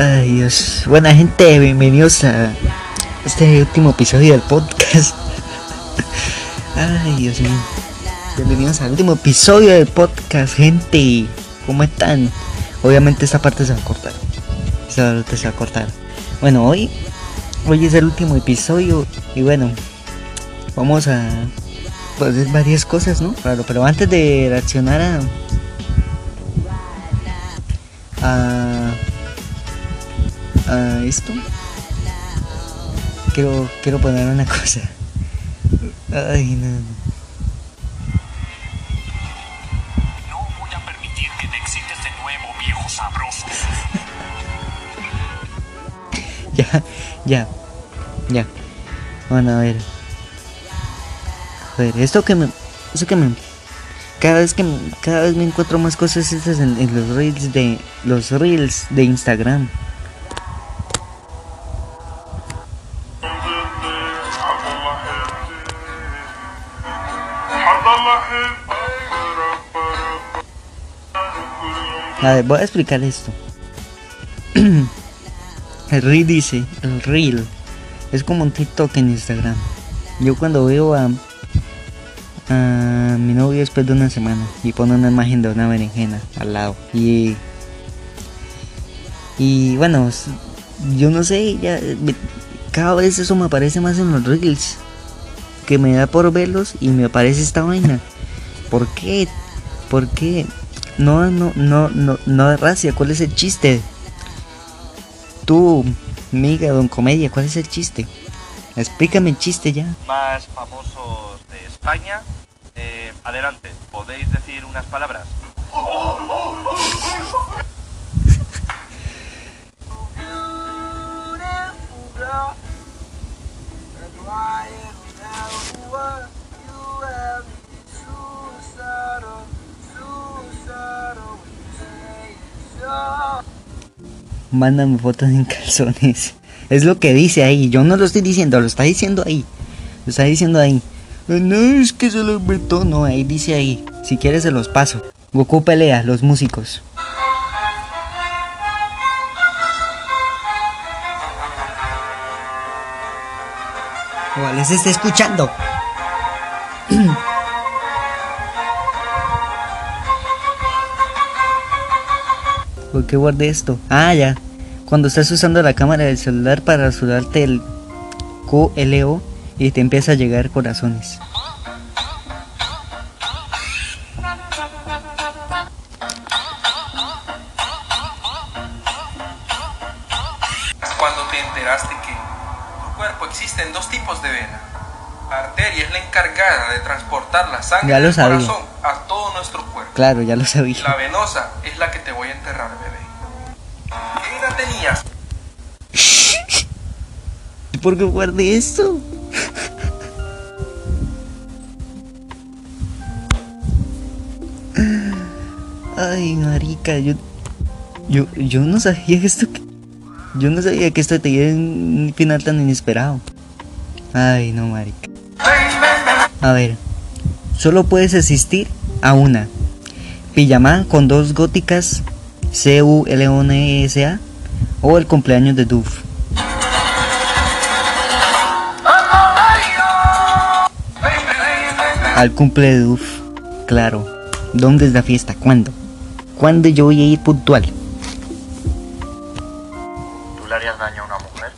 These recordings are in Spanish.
Ay Dios, buena gente, bienvenidos a este último episodio del podcast. Ay Dios mío, bienvenidos al último episodio del podcast, gente. ¿Cómo están? Obviamente esta parte se va a cortar. Se va a cortar. Bueno, hoy, hoy es el último episodio y bueno, vamos a hacer varias cosas, ¿no? Claro, pero antes de reaccionar a a, a esto. Quiero quiero poner una cosa. Ay no, no. No. Voy a permitir que te excites de nuevo, viejo sabroso. ya ya ya. Bueno a ver. A ver esto que me esto que me cada vez que me- cada vez me encuentro más cosas estas en, en los reels de los reels de Instagram A ver, voy a explicar esto. el reel dice, el reel es como un TikTok en Instagram. Yo cuando veo a, mi novio después de una semana y pone una imagen de una berenjena al lado y y bueno, yo no sé, ya cada vez eso me aparece más en los reels que me da por verlos y me aparece esta vaina. ¿Por qué? ¿Por qué? No, no, no, no, no de racia, ¿cuál es el chiste? Tú, amiga, don comedia, ¿cuál es el chiste? Explícame el chiste ya. Más famosos de España. Eh, adelante, ¿podéis decir unas palabras? Mándame fotos en calzones. Es lo que dice ahí. Yo no lo estoy diciendo, lo está diciendo ahí. Lo está diciendo ahí. "Eh, No, es que se lo inventó. No, ahí dice ahí. Si quieres se los paso. Goku pelea, los músicos. Ojalá se esté escuchando. ¿Por qué guardé esto? Ah, ya. Cuando estás usando la cámara del celular para sudarte el QLO y te empieza a llegar corazones. cuando te enteraste que en tu cuerpo existen dos tipos de vena. La arteria es la encargada de transportar la sangre del corazón a todo nuestro cuerpo. Claro, ya lo La sabía. venosa es la que te voy a enterrar, ¿Por qué guardé esto? Ay, marica, yo, yo, yo no sabía que esto, yo no sabía que esto tenía un final tan inesperado. Ay, no, marica. A ver, solo puedes asistir a una pijamada con dos góticas C U L O N S A o el cumpleaños de Duff. Al cumple de Duff, claro. ¿Dónde es la fiesta? ¿Cuándo? ¿Cuándo yo voy a ir puntual? ¿Tú le harías daño a una mujer?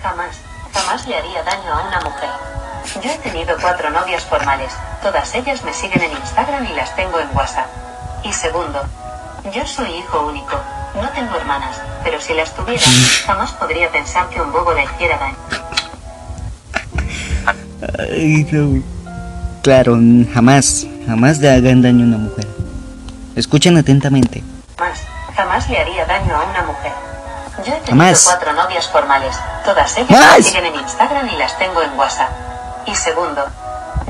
Jamás, jamás le haría daño a una mujer. Yo he tenido cuatro novias formales. Todas ellas me siguen en Instagram y las tengo en WhatsApp. Y segundo, yo soy hijo único. No tengo hermanas, pero si las tuviera, jamás podría pensar que un bobo le hiciera daño. Ay, no. Claro, jamás, jamás le hagan daño a una mujer. Escuchen atentamente. Jamás, jamás le haría daño a una mujer. Yo he tenido Jamás. cuatro novias formales. Todas ellas ¡Más! me siguen en Instagram y las tengo en WhatsApp. Y segundo,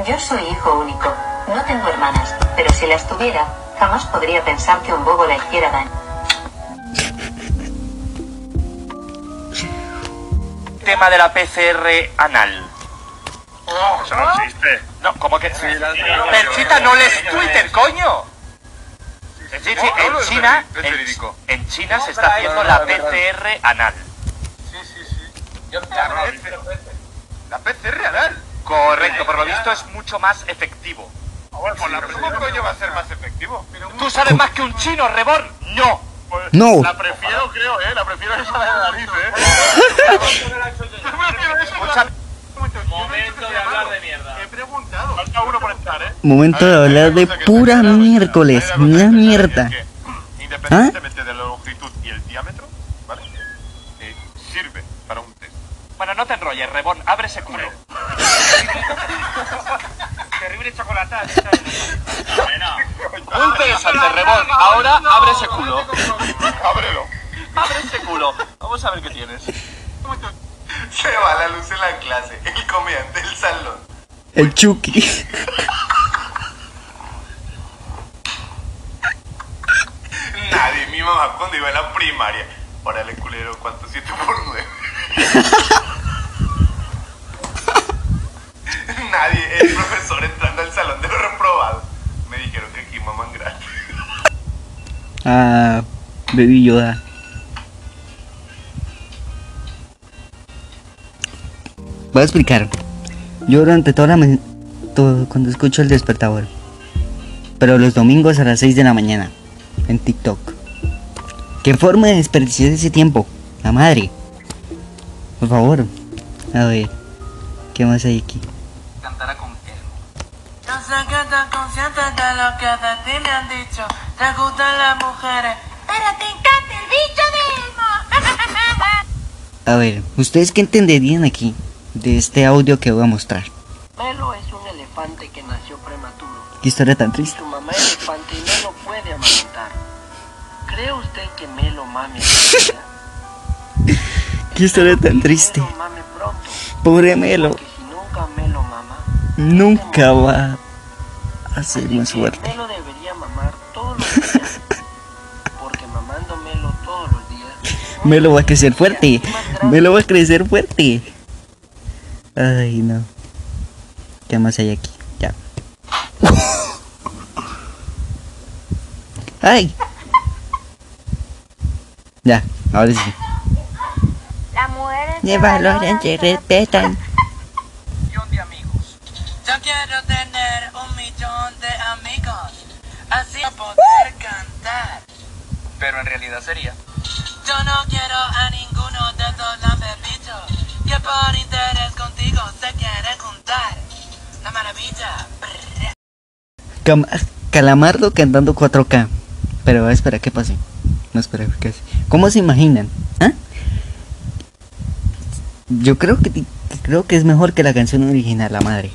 yo soy hijo único. No tengo hermanas, pero si las tuviera, jamás podría pensar que un bobo le hiciera daño. Tema de la PCR anal. Eso no existe. No, ¿cómo que? Sí, la- Perchita, no lees Twitter, coño. Sí, sí, No, no, en es China, veri- es en- verídico. en China No, se pero está ahí- haciendo no, la no, no, no. PCR anal. Sí, sí, sí. Yo, la, la PCR anal. Correcto, por lo visto es mucho más efectivo. ¿Cómo coño va a ser más efectivo? ¿Tú sabes más que un chino, Rebón? No. No. La prefiero, creo, ¿eh? La prefiero esa de la nariz, ¿eh? Mucha- Momento de hablar de mierda. He preguntado. Falta uno por estar, ¿eh? Momento de hablar de pura miércoles. Una mierda. Independientemente de la longitud y el diámetro, ¿vale? Eh, sirve para un test. Bueno, no te enrolles, Rebón, abre ese culo. Terrible chocolatada. Muy interesante, Rebón. Ahora abre ese culo. Ábrelo. Abre ese culo. Vamos a ver qué tienes. Se va la luz en la clase. El comediante del salón. El Chucky. Nadie, mi mamá cuando iba a la primaria. Órale, culero, ¿cuánto? 7 por 9. Nadie, el profesor entrando al salón de los reprobados. Me dijeron que aquí maman gratis. Ah, Baby Yoda. Voy a explicar. Yo durante toda la ma- todo, cuando escucho el despertador. Pero los domingos a las 6 de la mañana. En TikTok. ¿Qué forma de desperdiciar ese tiempo? La madre. Por favor. A ver. ¿Qué más hay aquí? Cantará con él. Yo sé que estás consciente de lo que de ti me han dicho. Te gustan las mujeres, pero te encanta el bicho de Elmo. A ver, ¿ustedes qué entenderían aquí? De este audio que voy a mostrar. Melo es un elefante que nació prematuro. Qué historia tan triste. Su mamá elefante ¿Cree usted que Melo mame a la Qué historia tan triste. Mame. Pobre Melo. Si nunca Melo mama, Nunca va a ser más fuerte. Melo debería mamar todos los días. Porque mamando Melo todos los días. Melo va a crecer fuerte. Melo va a crecer fuerte. Ay, no. ¿Qué más hay aquí? Ya. Ay. Ya, ahora sí. Las mujeres De valoran, se respetan. millón de amigos. Yo quiero tener un millón de amigos. Así poder cantar. Pero en realidad sería. Yo no quiero a ninguno de estos lamberbichos que por interés contigo se quieren juntar. La maravilla. Cam- Calamardo cantando 4K. Pero va a esperar espera que pase. ¿Cómo se imaginan? ¿Ah? Yo creo que creo que es mejor que la canción original, la madre.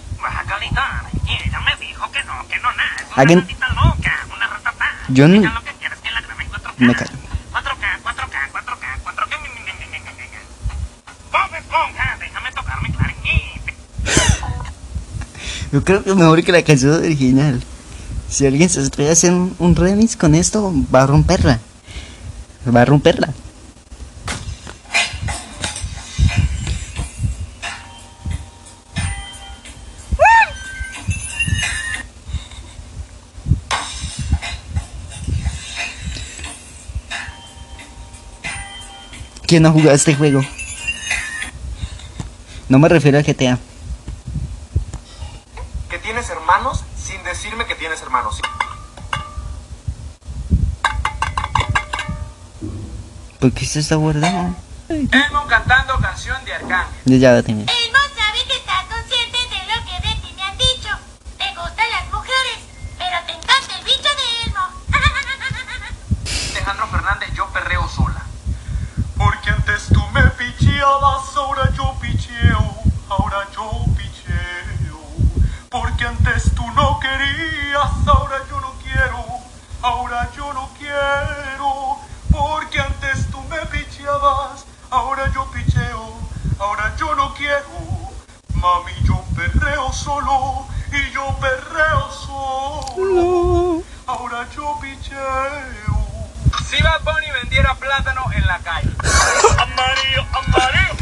Ella no. Yo no- Ella lo que quiere es que la graben 4K. Me callo. 4K, 4K, 4K, 4K. Bob Esponja, déjame. Yo creo que es mejor que la canción original. Si alguien se atreve a hacer un remix con esto, va a romperla. Va a romperla. ¿Quién no ha jugado este juego? No me refiero a GTA. Que tienes hermanos sin decirme que tienes hermanos. ¿Por qué se está guardado? Elmo cantando canción de Arcángel. Yo ya lo tenía. Elmo sabe que estás consciente de lo que de ti me han dicho. Te gustan las mujeres, pero te encanta el bicho de Elmo. Alejandro Fernández, yo perreo sola. Porque antes tú me picheabas, ahora perreo solo. Ahora yo picheo. Si Bad Bunny vendiera plátano en la calle. amarillo, amarillo.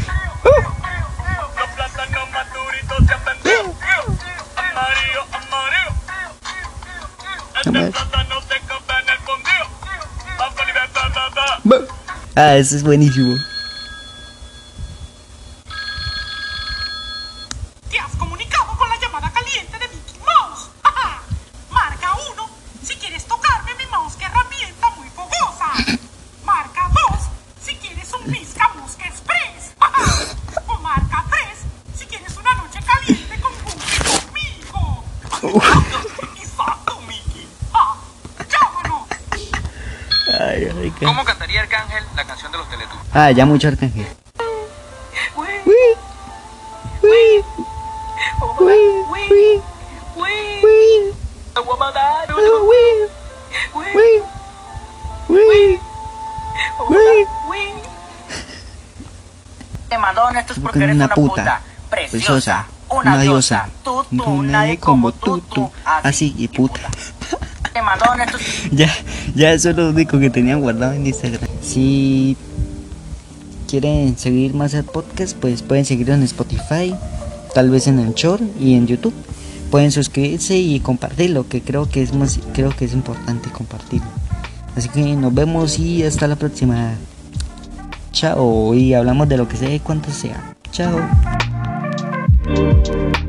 Los plátanos maduritos se aprendió. Amarillo, amarillo. Este plátano se compra en el fundido. Ah, eso es buenísimo. Ay, ay, qué- ¿Cómo cantaría Arcángel la canción de los Teletubbies? Ah, ya mucho arcángel. Madonna, esto es porque eres una puta, puta, preciosa, una diosa, tú, tú, nadie como tú, tú, así y puta. Ya, ya eso es lo único que tenía guardado en Instagram. Si quieren seguir más el podcast, pues pueden seguirlo en Spotify, tal vez en Anchor y en YouTube. Pueden suscribirse y compartirlo, que creo que es más, creo que es importante compartirlo. Así que nos vemos y hasta la próxima. Chao y hablamos de lo que sea y cuánto sea. Chao. Música